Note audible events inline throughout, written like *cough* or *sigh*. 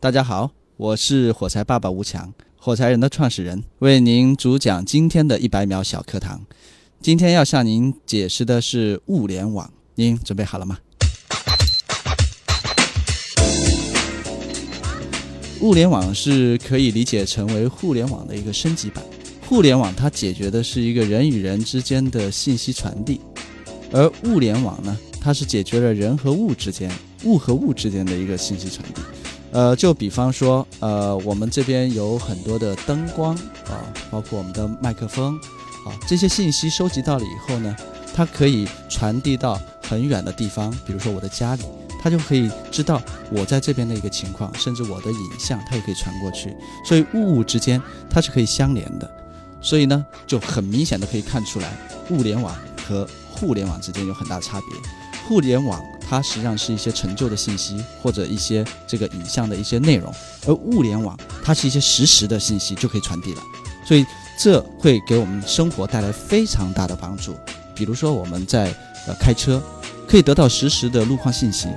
大家好，我是火柴爸爸吴强，火柴人的创始人，为您主讲今天的一百秒小课堂。今天要向您解释的是物联网，您准备好了吗？物联网是可以理解成为互联网的一个升级版。互联网它解决的是一个人与人之间的信息传递，而物联网呢，它是解决了人和物之间、物和物之间的一个信息传递。呃，就比方说，呃，我们这边有很多的灯光啊，包括我们的麦克风啊，这些信息收集到了以后呢，它可以传递到很远的地方，比如说我的家里。它就可以知道我在这边的一个情况，甚至我的影像，它也可以传过去。所以物物之间它是可以相连的。所以呢，就很明显的可以看出来，物联网和互联网之间有很大差别。互联网它实际上是一些陈旧的信息或者一些这个影像的一些内容，而物联网它是一些实时的信息就可以传递了。所以这会给我们生活带来非常大的帮助。比如说我们在呃开车。可以得到实时的路况信息，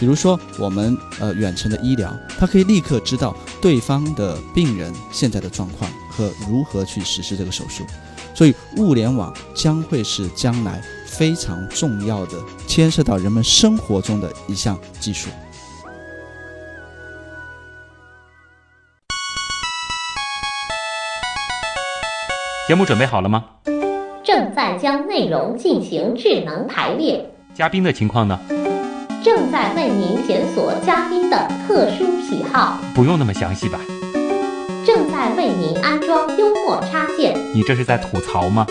比如说我们呃远程的医疗，它可以立刻知道对方的病人现在的状况和如何去实施这个手术，所以物联网将会是将来非常重要的牵涉到人们生活中的一项技术。节目准备好了吗？正在将内容进行智能排列。嘉宾的情况呢？正在为您检索嘉宾的特殊喜好。不用那么详细吧？正在为您安装幽默插件。你这是在吐槽吗？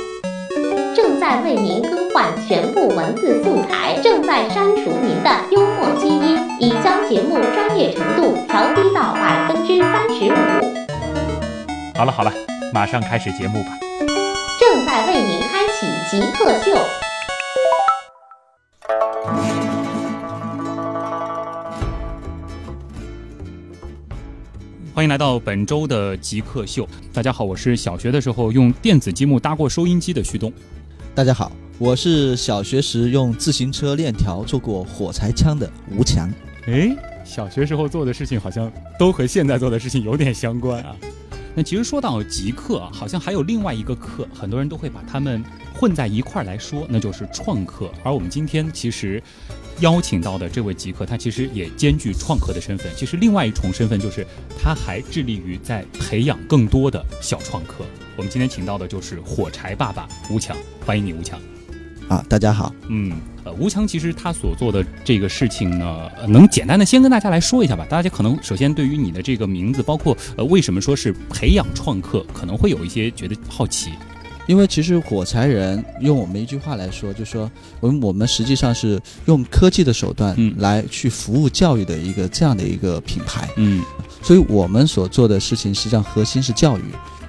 正在为您更换全部文字素材。正在删除您的幽默基因，已将节目专业程度调低到百分之三十五。好了好了，马上开始节目吧。正在为您开启极客秀。欢迎来到本周的极客秀。大家好，我是小学的时候用电子积木搭过收音机的旭东。大家好，我是小学时用自行车链条做过火柴枪的吴强。哎，小学时候做的事情好像都和现在做的事情有点相关啊。那其实说到极客啊，好像还有另外一个课，很多人都会把他们混在一块儿来说，那就是创客。而我们今天其实。邀请到的这位极客，他其实也兼具创客的身份。其实另外一重身份就是，他还致力于在培养更多的小创客。我们今天请到的就是火柴爸爸吴强，欢迎你，吴强。啊，大家好。嗯，呃，吴强其实他所做的这个事情呢，能简单的先跟大家来说一下吧。大家可能首先对于你的这个名字，包括呃为什么说是培养创客，可能会有一些觉得好奇。因为其实火柴人用我们一句话来说，就说我们我们实际上是用科技的手段来去服务教育的一个这样的一个品牌，嗯，所以我们所做的事情实际上核心是教育，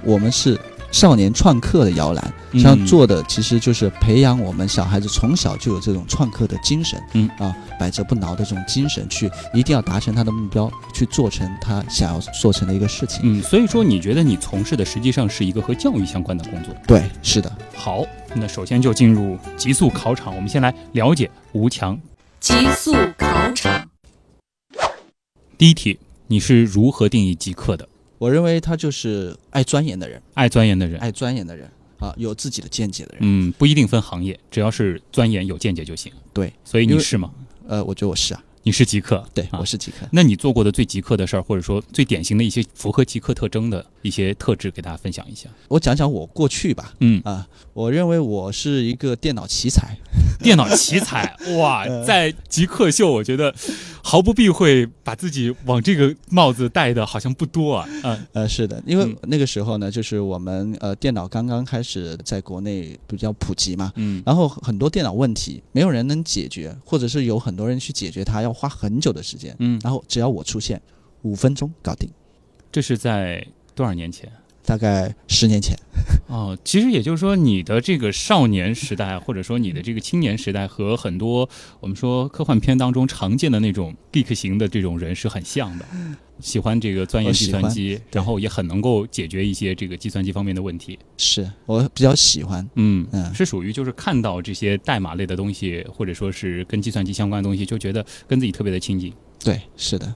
我们是。少年创客的摇篮，像做的其实就是培养我们小孩子从小就有这种创客的精神，嗯啊，百折不挠的这种精神，去一定要达成他的目标，去做成他想要做成的一个事情。嗯，所以说你觉得你从事的实际上是一个和教育相关的工作？对，是的。好，那首先就进入极速考场，我们先来了解吴强。极速考场，第一题，你是如何定义极客的？我认为他就是爱钻研的人，爱钻研的人，爱钻研的人啊，有自己的见解的人。嗯，不一定分行业，只要是钻研有见解就行。对，所以你是吗？呃，我觉得我是啊。你是极客，对，我是极客。那你做过的最极客的事儿，或者说最典型的一些符合极客特征的一些特质，给大家分享一下。我讲讲我过去吧。嗯啊，我认为我是一个电脑奇才。电脑奇才，哇，在极客秀，我觉得毫不避讳把自己往这个帽子戴的，好像不多啊。嗯呃，是的，因为那个时候呢，就是我们呃电脑刚刚开始在国内比较普及嘛。嗯。然后很多电脑问题没有人能解决，或者是有很多人去解决它，要花很久的时间。嗯。然后只要我出现，五分钟搞定。这是在多少年前？大概十年前，*laughs* 哦，其实也就是说，你的这个少年时代，或者说你的这个青年时代，和很多我们说科幻片当中常见的那种 geek 型的这种人是很像的，喜欢这个钻研计算机，然后也很能够解决一些这个计算机方面的问题。是我比较喜欢，嗯嗯，是属于就是看到这些代码类的东西，或者说是跟计算机相关的东西，就觉得跟自己特别的亲近。对，是的。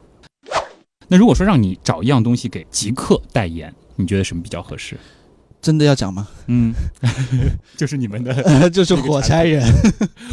那如果说让你找一样东西给极客代言，你觉得什么比较合适？真的要讲吗？嗯，*laughs* 就是你们的 *laughs* 就是火柴人。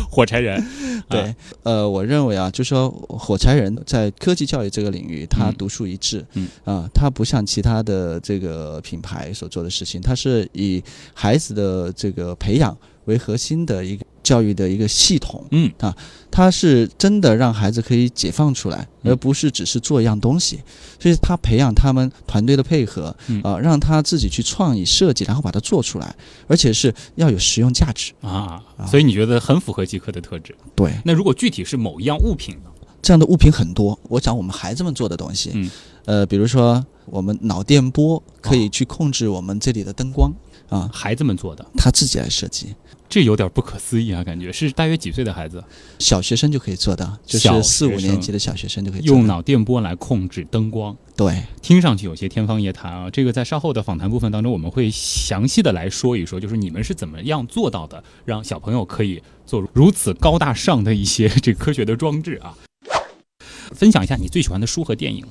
火柴人，*laughs* 对啊，呃，我认为啊，就说火柴人在科技教育这个领域，它嗯独树一帜。嗯啊、它不像其他的这个品牌所做的事情，它是以孩子的这个培养为核心的一个教育的一个系统。嗯啊它是真的让孩子可以解放出来，嗯而不是只是做一样东西。所以他培养他们团队的配合，嗯啊、让他自己去创意设计，然后把它做出来，而且是要有实用价值。啊，所以你觉得很符合极客的特质？对，那如果具体是某一样物品呢？这样的物品很多。我想我们孩子们做的东西，嗯，呃，比如说我们脑电波可以去控制我们这里的灯光啊，孩子们做的，他自己来设计。这有点不可思议啊，感觉是大约几岁的孩子小学生就可以做到，就小是四五年级的小学生就可以用脑电波来控制灯光？对，听上去有些天方夜谭啊，这个在稍后的访谈部分当中，我们会详细的来说一说，就是你们是怎么样做到的，让小朋友可以做如此高大上的一些这科学的装置啊。分享一下你最喜欢的书和电影，《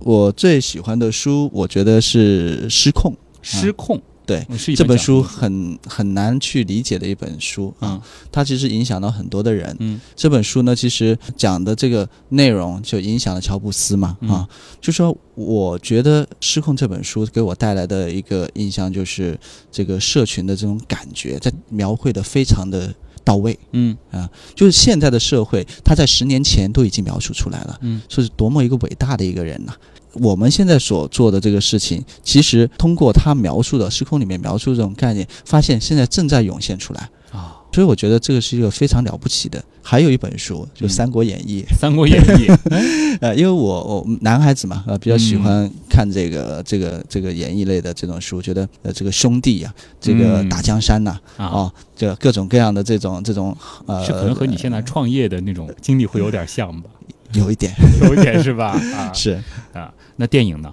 我最喜欢的书，我觉得是《失控》。失控》对，这本书很很难去理解的一本书啊，嗯。它其实影响到很多的人。嗯。这本书呢，其实讲的这个内容就影响了乔布斯嘛嗯。啊，就说我觉得《失控》这本书给我带来的一个印象就是这个社群的这种感觉，在描绘的非常的到位。嗯。啊就是现在的社会，他在十年前都已经描述出来了，嗯。说是多么一个伟大的一个人呐、我们现在所做的这个事情，其实通过他描述的时空里面描述这种概念，发现现在正在涌现出来。啊，所以我觉得这个是一个非常了不起的。还有一本书，就《嗯三国演义》《三国演义》*laughs* 呃，因为我我男孩子嘛，呃，比较喜嗯欢看这个、这个这个演义类的这种书，觉得呃这个兄弟呀、这个嗯打江山呐、啊，哦，这各种各样的这种这种呃，是可能和你现在创业的那种经历会有点像吧？有一点。有一点是吧？*laughs* 啊，是。啊，那电影呢？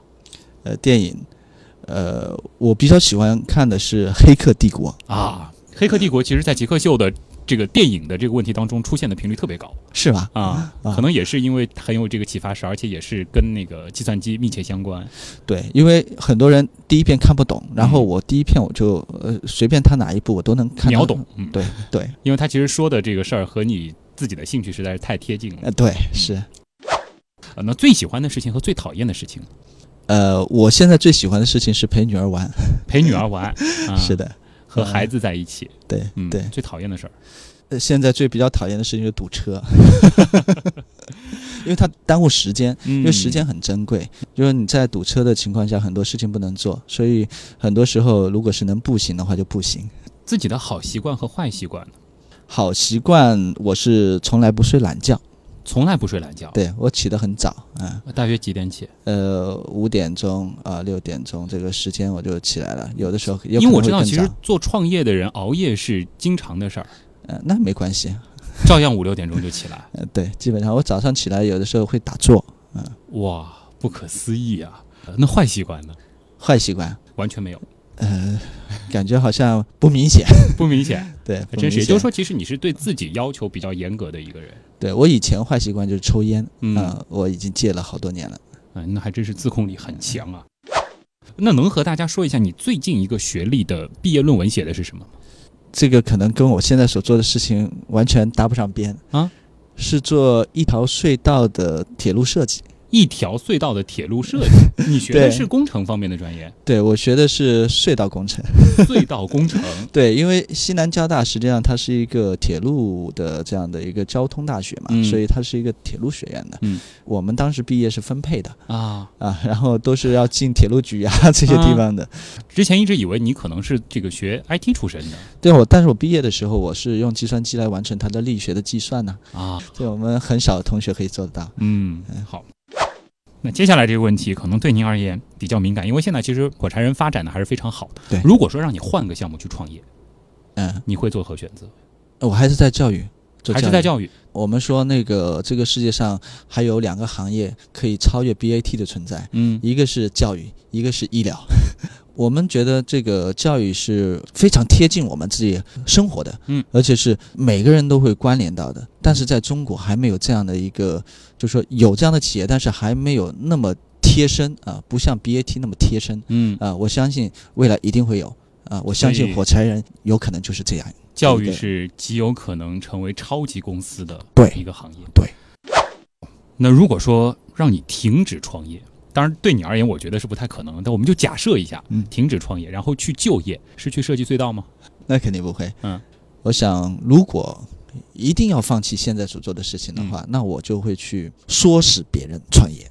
呃电影，呃，我比较喜欢看的是《黑客帝国》，啊，《黑客帝国》其实在杰克秀的这个电影的这个问题当中出现的频率特别高。是吧？啊，啊。可能也是因为很有这个启发式，而且也是跟那个计算机密切相关。对，因为很多人第一遍看不懂，然后嗯。我第一遍我就呃随便他哪一部我都能看秒懂，嗯，对对，因为他其实说的这个事儿和你自己的兴趣实在是太贴近了。呃对是。呃那最喜欢的事情和最讨厌的事情，呃，我现在最喜欢的事情是陪女儿玩，陪女儿玩，*laughs* 啊、是，的，和孩子在一起，对嗯，对。最讨厌的事儿，呃现在最比较讨厌的事情就是堵车，*laughs* *laughs* 因为它耽误时间，因因为时间很珍贵。就是你在堵车的情况下，很多事情不能做，所以很多时候如果是能步行的话就步行。自己的好习惯和坏习惯，好习惯，我是从来不睡懒觉，从来不睡懒觉，对我起得很早，嗯、大约几点起？呃，五点钟啊，六、点钟这个时间我就起来了，有的时候有因为我知道，其实做创业的人熬夜是经常的事儿，呃，那没关系，照样五六点钟就起来。*laughs* 呃，对，基本上我早上起来有的时候会打坐，嗯。哇，不可思议啊！呃那坏习惯呢？坏习惯，完全没有，呃，感觉好像不明显，*laughs* 不明显，*laughs* 对，还真是。也就是说，其实你是对自己要求比较严格的一个人。对我以前坏习惯就是抽烟，嗯呃我已经戒了好多年了。嗯，那还真是自控力很强啊。那能和大家说一下你最近一个学历的毕业论文写的是什么吗？这个可能跟我现在所做的事情完全搭不上边啊，是做一条隧道的铁路设计。一条隧道的铁路设计，*laughs* 你学的是工程方面的专业，对我学的是隧道工程。隧道工程。*laughs* 对，因为西南交大实际上它是一个铁路的这样的一个交通大学嘛，嗯所以它是一个铁路学院的。嗯，我们当时毕业是分配的啊，啊，然后都是要进铁路局啊 *laughs* 这些地方的。之前一直以为你可能是这个学 IT 出身的对我，但是我毕业的时候我是用计算机来完成它的力学的计算呢、啊，对我们很少同学可以做得到。嗯，好。那接下来这个问题可能对您而言比较敏感，因为现在其实火柴人发展的还是非常好的。对如果说让你换个项目去创业，嗯，你会做何选择？我还是在教育，做还是在教育？我们说那个这个世界上还有两个行业可以超越 BAT 的存在，嗯一个是教育，一个是医疗。*laughs* 我们觉得这个教育是非常贴近我们自己生活的，嗯，而且是每个人都会关联到的。但是在中国还没有这样的一个，就是说有这样的企业，但是还没有那么贴贴身啊，不像 BAT 那么贴身嗯，啊。我相信未来一定会有啊，我相信火柴人有可能就是这样。教育是极有可能成为超级公司的对一个行业。对。那如果说让你停止创业，当然对你而言，我觉得是不太可能。但我们就假设一下，嗯停止创业，然后去就业，是去设计隧道吗？那肯定不会。嗯，我想如果一定要放弃现在所做的事情的嗯话，那我就会去唆使别人创业。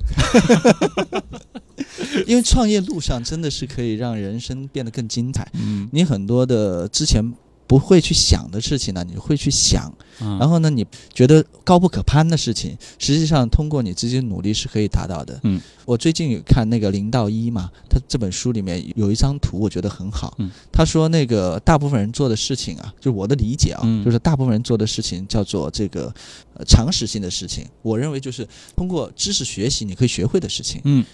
*laughs* 因为创业路上真的是可以让人生变得更精彩。嗯，你很多的之前不会去想的事情呢，你会去想，然然后呢，你觉得高不可攀的事情，实际上通过你自己的努力是可以达到的。嗯，我最近有看那个零到一嘛，他这本书里面有一张图，我觉得很好。嗯，他说那个大部分人做的事情啊，就是我的理解啊，嗯就是大部分人做的事情叫做这个呃常识性的事情。我认为就是通过知识学习你可以学会的事情。嗯，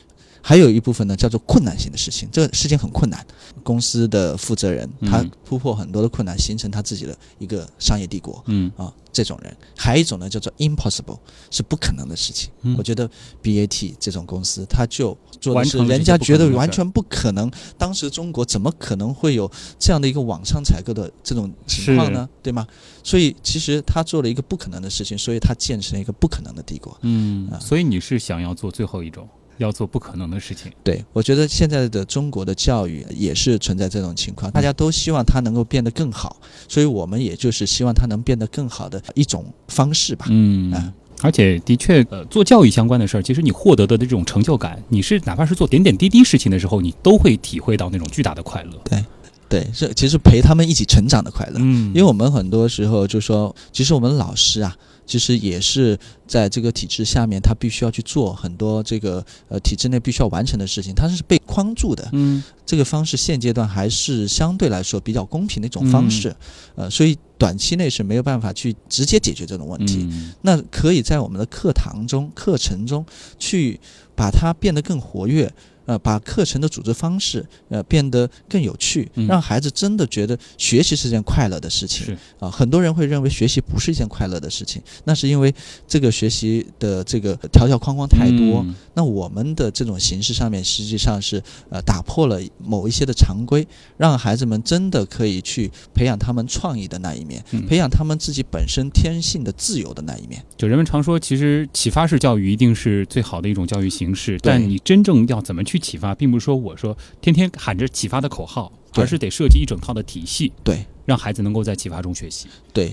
还有一部分呢叫做困难性的事情，这个事情很困难。公司的负责人他嗯突破很多的困难，形成他自己的一个商业帝国。嗯啊，这种人，还有一种呢叫做 impossible，是不可能的事情。嗯我觉得 BAT 这种公司，他就做的是人家觉得完全不可能。当时中国怎么可能会有这样的一个网上采购的这种情况呢？对吗？所以其实他做了一个不可能的事情，所以他建成了一个不可能的帝国。嗯，啊所以你是想要做最后一种，要做不可能的事情。对，我觉得现在的中国的教育也是存在这种情况，大家都希望它能够变得更好，所以我们也就是希望它能变得更好的一种方式吧。嗯啊而且的确，呃，做教育相关的事儿，其实你获得的这种成就感，你是哪怕是做点点滴滴事情的时候，你都会体会到那种巨大的快乐。对，对是其实陪他们一起成长的快乐。嗯因为我们很多时候就说，其实我们老师啊，其实也是在这个体制下面，他必须要去做很多这个呃体制内必须要完成的事情，他是被框住的。嗯这个方式现阶段还是相对来说比较公平的一种方式，呃，所以短期内是没有办法去直接解决这种问题。嗯那可以在我们的课堂中、课程中去把它变得更活跃，呃，把课程的组织方式呃变得更有趣，嗯让孩子真的觉得学习是件快乐的事情是啊。很多人会认为学习不是一件快乐的事情，那是因为这个学习的这个条条框框太多。嗯那我们的这种形式上面，实际上是呃打破了某一些的常规，让孩子们真的可以去培养他们创意的那一面，嗯培养他们自己本身天性的自由的那一面。就人们常说，其实启发式教育一定是最好的一种教育形式，但你真正要怎么去启发，并不是说我说天天喊着启发的口号，而是得设计一整套的体系，对让孩子能够在启发中学习。对，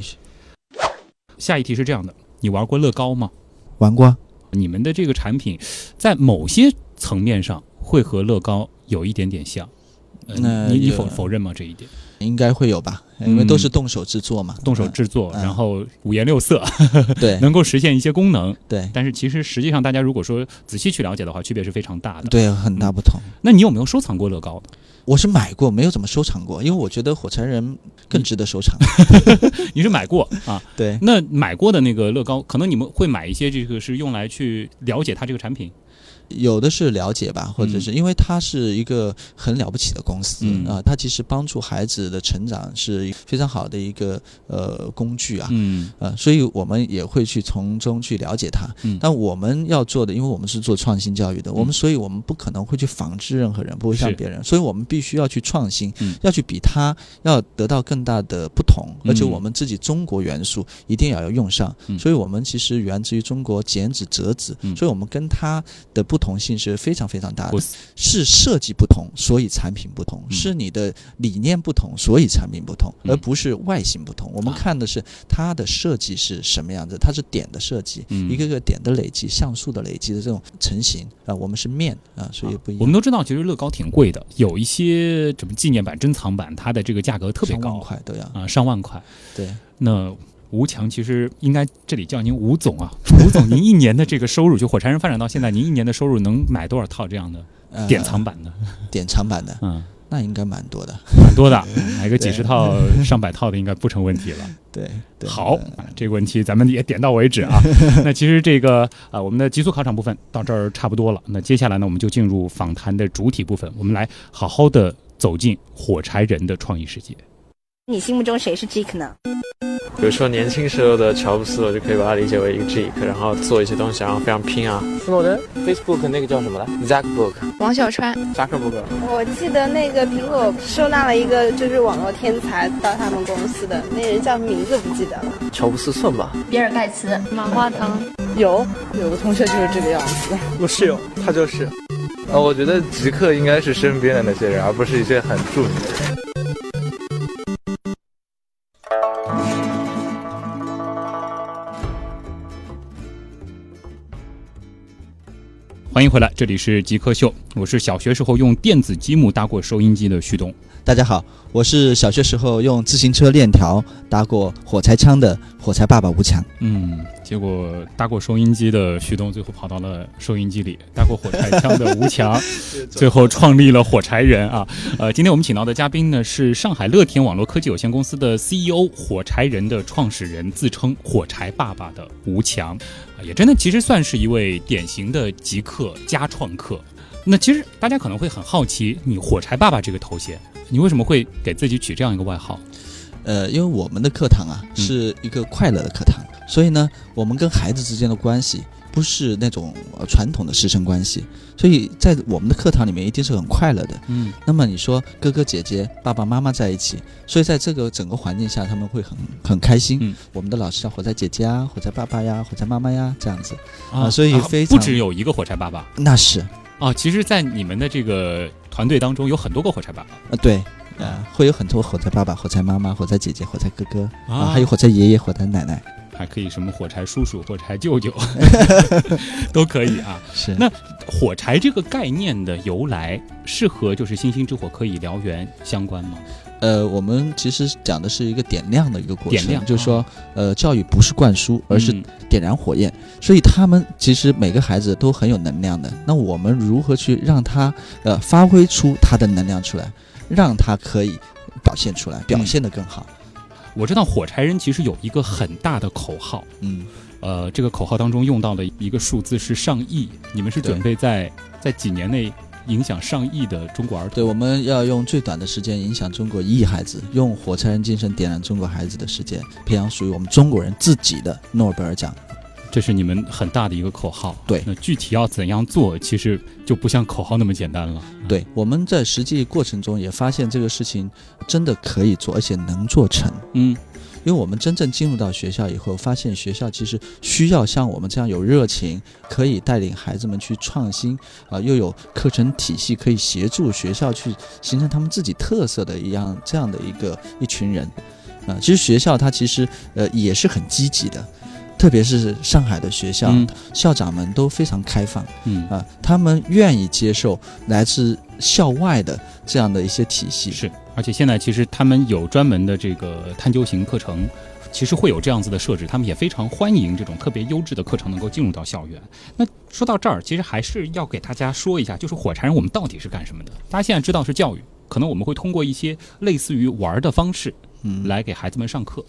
下一题是这样的：你玩过乐高吗？玩过啊。你们的这个产品在某些层面上会和乐高有一点点像，呃那你你否否认吗？这一点？应该会有吧，因为都是动手制作嘛，动手制作，嗯然后五颜六色，嗯 *laughs* 对能够实现一些功能。对但是其实实际上，大家如果说仔细去了解的话，区别是非常大的。对，很大不同。那你有没有收藏过乐高的？我是买过，没有怎么收藏过，因为我觉得火柴人更值得收藏。*laughs* 你是买过啊？对，那买过的那个乐高，可能你们会买一些这个是用来去了解它这个产品。有的是了解吧，或者是因为它是一个很了不起的公司嗯。啊，它其实帮助孩子的成长是非常好的一个呃工具啊。嗯。呃，所以我们也会去从中去了解它。嗯。但我们要做的，因为我们是做创新教育的，我们所以我们不可能会去仿制任何人，不会像别人，所以我们必须要去创新，嗯。要去比他要得到更大的不同，而且嗯我们自己中国元素一定要要用上。嗯。所以我们其实源自于中国剪纸折纸，嗯。所以我们跟它的不同性是非常非常大的。是设计不同，所以产品不同；嗯是你的理念不同，所以产品不同，嗯而不是外形不同。我们啊看的是它的设计是什么样子，它是点的设计，嗯一个个点的累积、像素的累积的这种成型啊，我们是面啊，所以不一样。我们都知道，其实乐高挺贵的，有一些什么纪念版、珍藏版，它的这个价格特别上万高块都要，啊，上万块。对，那吴强其实应该这里叫您吴总啊，*laughs* 吴总，您一年的这个收入，就火柴人发展到现在，您一年的收入能买多少套这样的呃典藏版的？典藏版的，嗯，那应该蛮多的。蛮多的，*laughs* 买个几十套、上百套的应该不成问题了。*laughs* 对，对好这个问题咱们也点到为止啊。那其实这个啊，我们的极速考场部分到这儿差不多了。那接下来呢，我们就进入访谈的主体部分，我们来好好的走进火柴人的创意世界。你心目中谁是 Jake 呢？比如说年轻时候的乔布斯，我就可以把它理解为一个 geek，然后做一些东西，然后非常拼啊。斯诺登，Facebook 那个叫什么来？Zackbook，王小川，扎克伯格。我记得那个苹果收纳了一个就是网络天才到他们公司的那人叫名字不记得了。乔布斯算吧。比尔盖茨，马化腾，有有个同学就是这个样子。我室友，他就是。呃，我觉得极客应该是身边的那些人，而不是一些很著名的人。欢迎回来，这里是极客秀，我是小学时候用电子积木搭过收音机的旭东。大家好，我是小学时候用自行车链条搭过火柴枪的火柴爸爸吴强。嗯，结果搭过收音机的旭东，最后跑到了收音机里；搭过火柴枪的吴强，*laughs* 最后创立了火柴人啊。呃，今天我们请到的嘉宾呢是上海乐天网络科技有限公司的 CEO，火柴人的创始人，自称火柴爸爸的吴强。也真的其实算是一位典型的极客加创客。那其实大家可能会很好奇，你“火柴爸爸”这个头衔，你为什么会给自己取这样一个外号？呃，因为我们的课堂啊是一个快乐的课堂，所以呢，我们跟孩子之间的关系不是那种传统的师生关系，所以在我们的课堂里面一定是很快乐的。嗯，那么你说哥哥姐姐、爸爸妈妈在一起，所以在这个整个环境下，他们会很很开心。嗯，我们的老师叫火柴姐姐啊，火柴爸爸呀，火柴妈妈呀，这样子。啊，所以非常不只有一个火柴爸爸，那是。啊，其实，在你们的这个团队当中，有很多个火柴爸爸。啊，对。啊，会有很多火柴爸爸、火柴妈妈、火柴姐姐、火柴哥哥啊，还有火柴爷爷、火柴奶奶，还可以什么火柴叔叔、火柴舅舅，*laughs* 都可以啊。是那火柴这个概念的由来，是和就是星星之火可以燎原相关吗？呃，我们其实讲的是一个点亮的一个过程，点亮就是说，呃，教育不是灌输，而是点燃火焰。所以他们其实每个孩子都很有能量的。那我们如何去让他呃发挥出他的能量出来？让他可以表现出来，表现得更好。我知道火柴人其实有一个很大的口号，嗯，呃，这个口号当中用到的一个数字是上亿。你们是准备在在几年内影响上亿的中国儿童？对，我们要用最短的时间影响中国一亿孩子，用火柴人精神点燃中国孩子的时间，培养属于我们中国人自己的诺贝尔奖。这是你们很大的一个口号，对。那具体要怎样做，其实就不像口号那么简单了。对，我们在实际过程中也发现这个事情真的可以做，而且能做成。嗯，因为我们真正进入到学校以后，发现学校其实需要像我们这样有热情，可以带领孩子们去创新啊，又有课程体系可以协助学校去形成他们自己特色的一样这样的一个一群人啊。其实学校它其实呃也是很积极的。特别是上海的学校，校长们都非常开放，嗯啊，他们愿意接受来自校外的这样的一些体系。是，而且现在其实他们有专门的这个探究型课程，其实会有这样子的设置，他们也非常欢迎这种特别优质的课程能够进入到校园。那说到这儿，其实还是要给大家说一下，就是火柴人我们到底是干什么的？大家现在知道是教育，可能我们会通过一些类似于玩的方式，嗯，来给孩子们上课。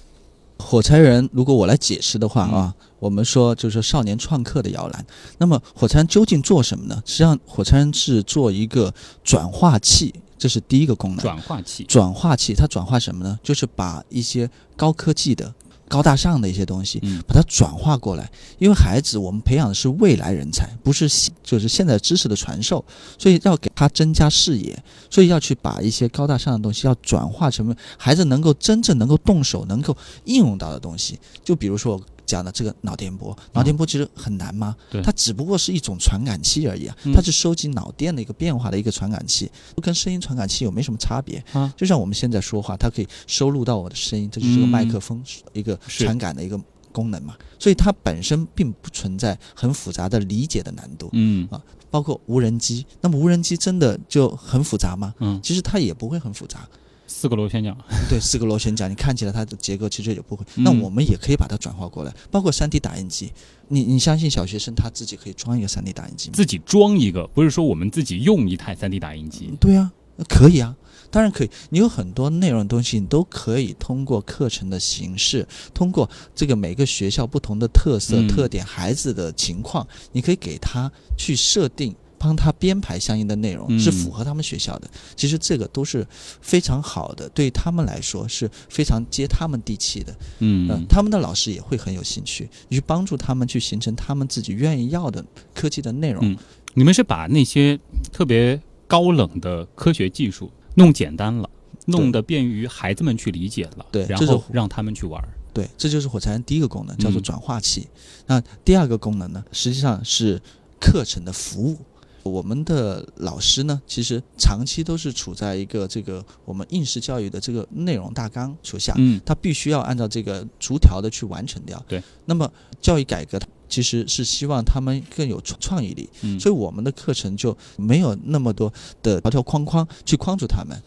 火柴人，如果我来解释的话啊，我们说就是少年创客的摇篮。那么火柴人究竟做什么呢？实际上，火柴人是做一个转化器，这是第一个功能。转化器，转化器，它转化什么呢？就是把一些高科技的。高大上的一些东西，把它转化过来。因为孩子，我们培养的是未来人才，不是就是现在知识的传授，所以要给他增加视野，所以要去把一些高大上的东西要转化成孩子能够真正能够动手、能够应用到的东西。就比如说。讲的这个脑电波，脑电波其实很难吗？对，它只不过是一种传感器而已啊，它是收集脑电的一个变化的一个传感器，跟声音传感器有没什么差别啊？就像我们现在说话，它可以收录到我的声音，这就是个麦克风一个传感的一个功能嘛。所以它本身并不存在很复杂的理解的难度。嗯啊，包括无人机，那么无人机真的就很复杂吗？嗯，其实它也不会很复杂。四个螺旋桨，*laughs* 对，四个螺旋桨，你看起来它的结构其实也不会。那我们也可以把它转化过来，包括 3D 打印机。你你相信小学生他自己可以装一个 3D 打印机吗？自己装一个，不是说我们自己用一台 3D 打印机。对啊，可以啊，当然可以。你有很多内容东西，你都可以通过课程的形式，通过这个每个学校不同的特色、特点、孩子的情况，你可以给他去设定。帮他编排相应的内容，嗯是符合他们学校的。其实这个都是非常好的，对他们来说是非常接他们地气的。嗯嗯，他们的老师也会很有兴趣，去帮助他们去形成他们自己愿意要的科技的内容。嗯你们是把那些特别高冷的科学技术弄简单了，弄得便于孩子们去理解了，然对然后让他们去玩儿。对，这就是火柴人第一个功能，叫做嗯转化器。那第二个功能呢，实际上是课程的服务。我们的老师呢，其实长期都是处在一个这个我们应试教育的这个内容大纲所下，嗯他必须要按照这个逐条的去完成掉。对，那么教育改革其实是希望他们更有创创意力，嗯所以我们的课程就没有那么多的条条框框去框住他们，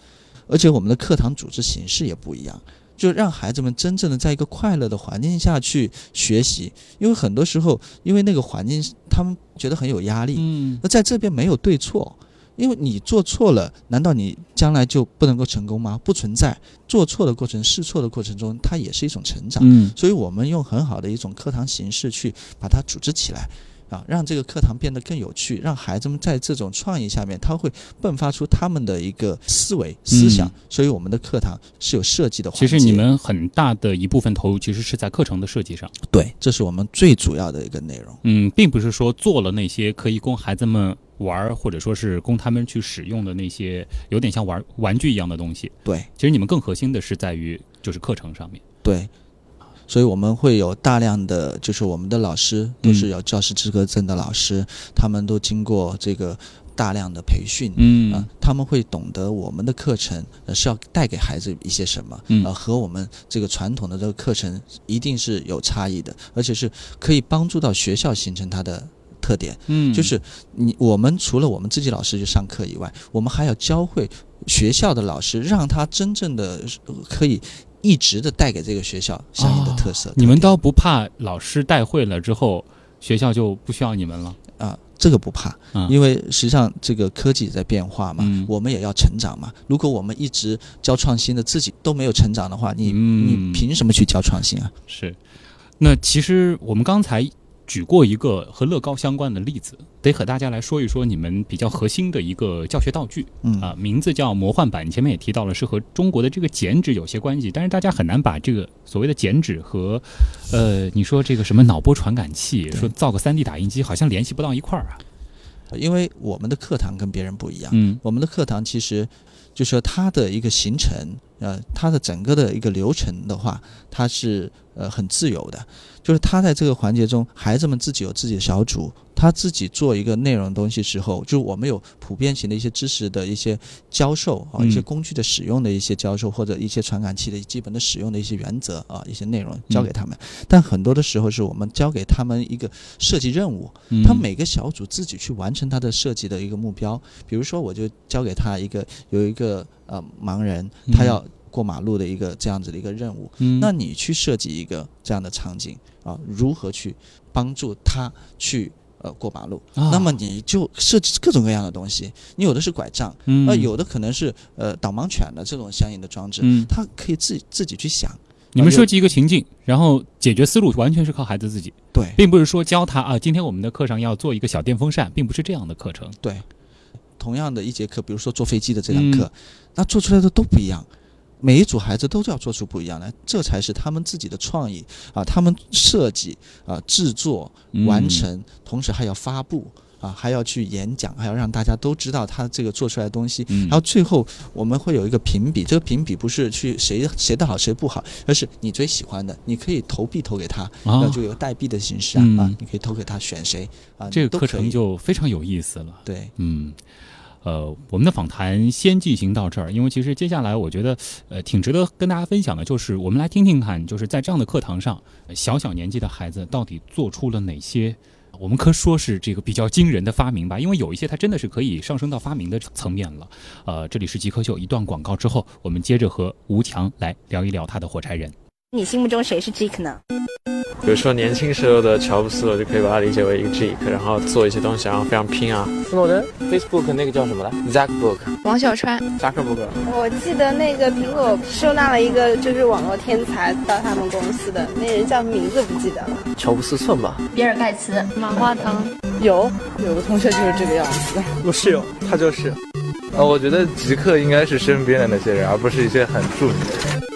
而且我们的课堂组织形式也不一样。就让孩子们真正的在一个快乐的环境下去学习，因为很多时候，因为那个环境他们觉得很有压力，嗯那在这边没有对错，因为你做错了，难道你将来就不能够成功吗？不存在，做错的过程、试错的过程中，它也是一种成长。嗯所以我们用很好的一种课堂形式去把它组织起来。啊，让这个课堂变得更有趣，让孩子们在这种创意下面，他会迸发出他们的一个思维思想。嗯所以我们的课堂是有设计的环其。实你们很大的一部分投入其实是在课程的设计上，对，这是我们最主要的一个内容。嗯，并不是说做了那些可以供孩子们玩儿，或者说是供他们去使用的那些有点像玩玩具一样的东西。对其实你们更核心的是在于就是课程上面。对，所以我们会有大量的，就是我们的老师都是嗯有教师资格证的老师，他们都经过这个大量的培训。嗯啊，他们会懂得我们的课程呃是要带给孩子一些什么，嗯呃，和我们这个传统的这个课程一定是有差异的，而且是可以帮助到学校形成它的特点。嗯就是你我们除了我们自己老师去上课以外，我们还要教会学校的老师，让他真正的呃可以一直的带给这个学校相应的特色。哦你们倒不怕老师带会了之后，学校就不需要你们了？啊，这个不怕，嗯因为实际上这个科技也在变化嘛，嗯我们也要成长嘛。如果我们一直教创新的，自己都没有成长的话，你、嗯你凭什么去教创新啊？是。那其实我们刚才举过一个和乐高相关的例子，得和大家来说一说你们比较核心的一个教学道具。嗯啊，名字叫魔幻版。你前面也提到了，是和中国的这个剪纸有些关系，但是大家很难把这个所谓的剪纸和，呃，你说这个什么脑波传感器，说造个三 D 打印机，好像联系不到一块儿啊。因为我们的课堂跟别人不一样，嗯我们的课堂其实就是说它的一个形成，呃，它的整个的一个流程的话，它是呃很自由的，就是他在这个环节中，孩子们自己有自己的小组，他自己做一个内容的东西时候，就是我们有普遍型的一些知识的一些教授啊，嗯。一些工具的使用的一些教授，或者一些传感器的基本的使用的一些原则啊，一些内容教给他们。但很多的时候是我们教给他们一个设计任务，嗯。他每个小组自己去完成他的设计的一个目标。比如说，我就交给他一个有一个呃盲人，他嗯要过马路的一个这样子的一个任务，嗯。那你去设计一个这样的场景啊，如何去帮助他去呃过马路？啊那么你就设计各种各样的东西，你有的是拐杖，嗯那、有的可能是呃导盲犬的这种相应的装置，嗯他可以自己自己去想。你们设计一个情境，然后解决思路完全是靠孩子自己，对并不是说教他啊，今天我们的课上要做一个小电风扇，并不是这样的课程。对，同样的一节课，比如说坐飞机的这堂课，嗯那做出来的都不一样。每一组孩子都要做出不一样来，这才是他们自己的创意啊！他们设计啊、制作、嗯完成，同时还要发布啊，还要去演讲，还要让大家都知道他这个做出来的东西。嗯然后最后我们会有一个评比，这个评比不是去谁谁的好谁不好，而是你最喜欢的，你可以投币投给他，哦那就有代币的形式啊、嗯啊，你可以投给他选谁啊，这个课程就非常有意思了。对。嗯，呃，我们的访谈先进行到这儿，因为其实接下来我觉得，呃，挺值得跟大家分享的，就是我们来听听看，就是在这样的课堂上，小小年纪的孩子到底做出了哪些。我们可说是这个比较惊人的发明吧，因为有一些它真的是可以上升到发明的层面了。呃，这里是极客秀，一段广告之后，我们接着和吴强来聊一聊他的火柴人。你心目中谁是 Jake 呢？比如说年轻时候的乔布斯，我就可以把它理解为一个 geek，然后做一些东西，然后非常拼啊。斯诺登 Facebook 那个叫什么来？Zackbook，王小川，扎克伯格。我记得那个苹果收纳了一个就是网络天才到他们公司的，那人叫名字不记得了。乔布斯算吧。比尔盖茨、马化腾、有有个同学就是这个样子。我室友他就是。呃，我觉得极客应该是身边的那些人，而不是一些很著名的人。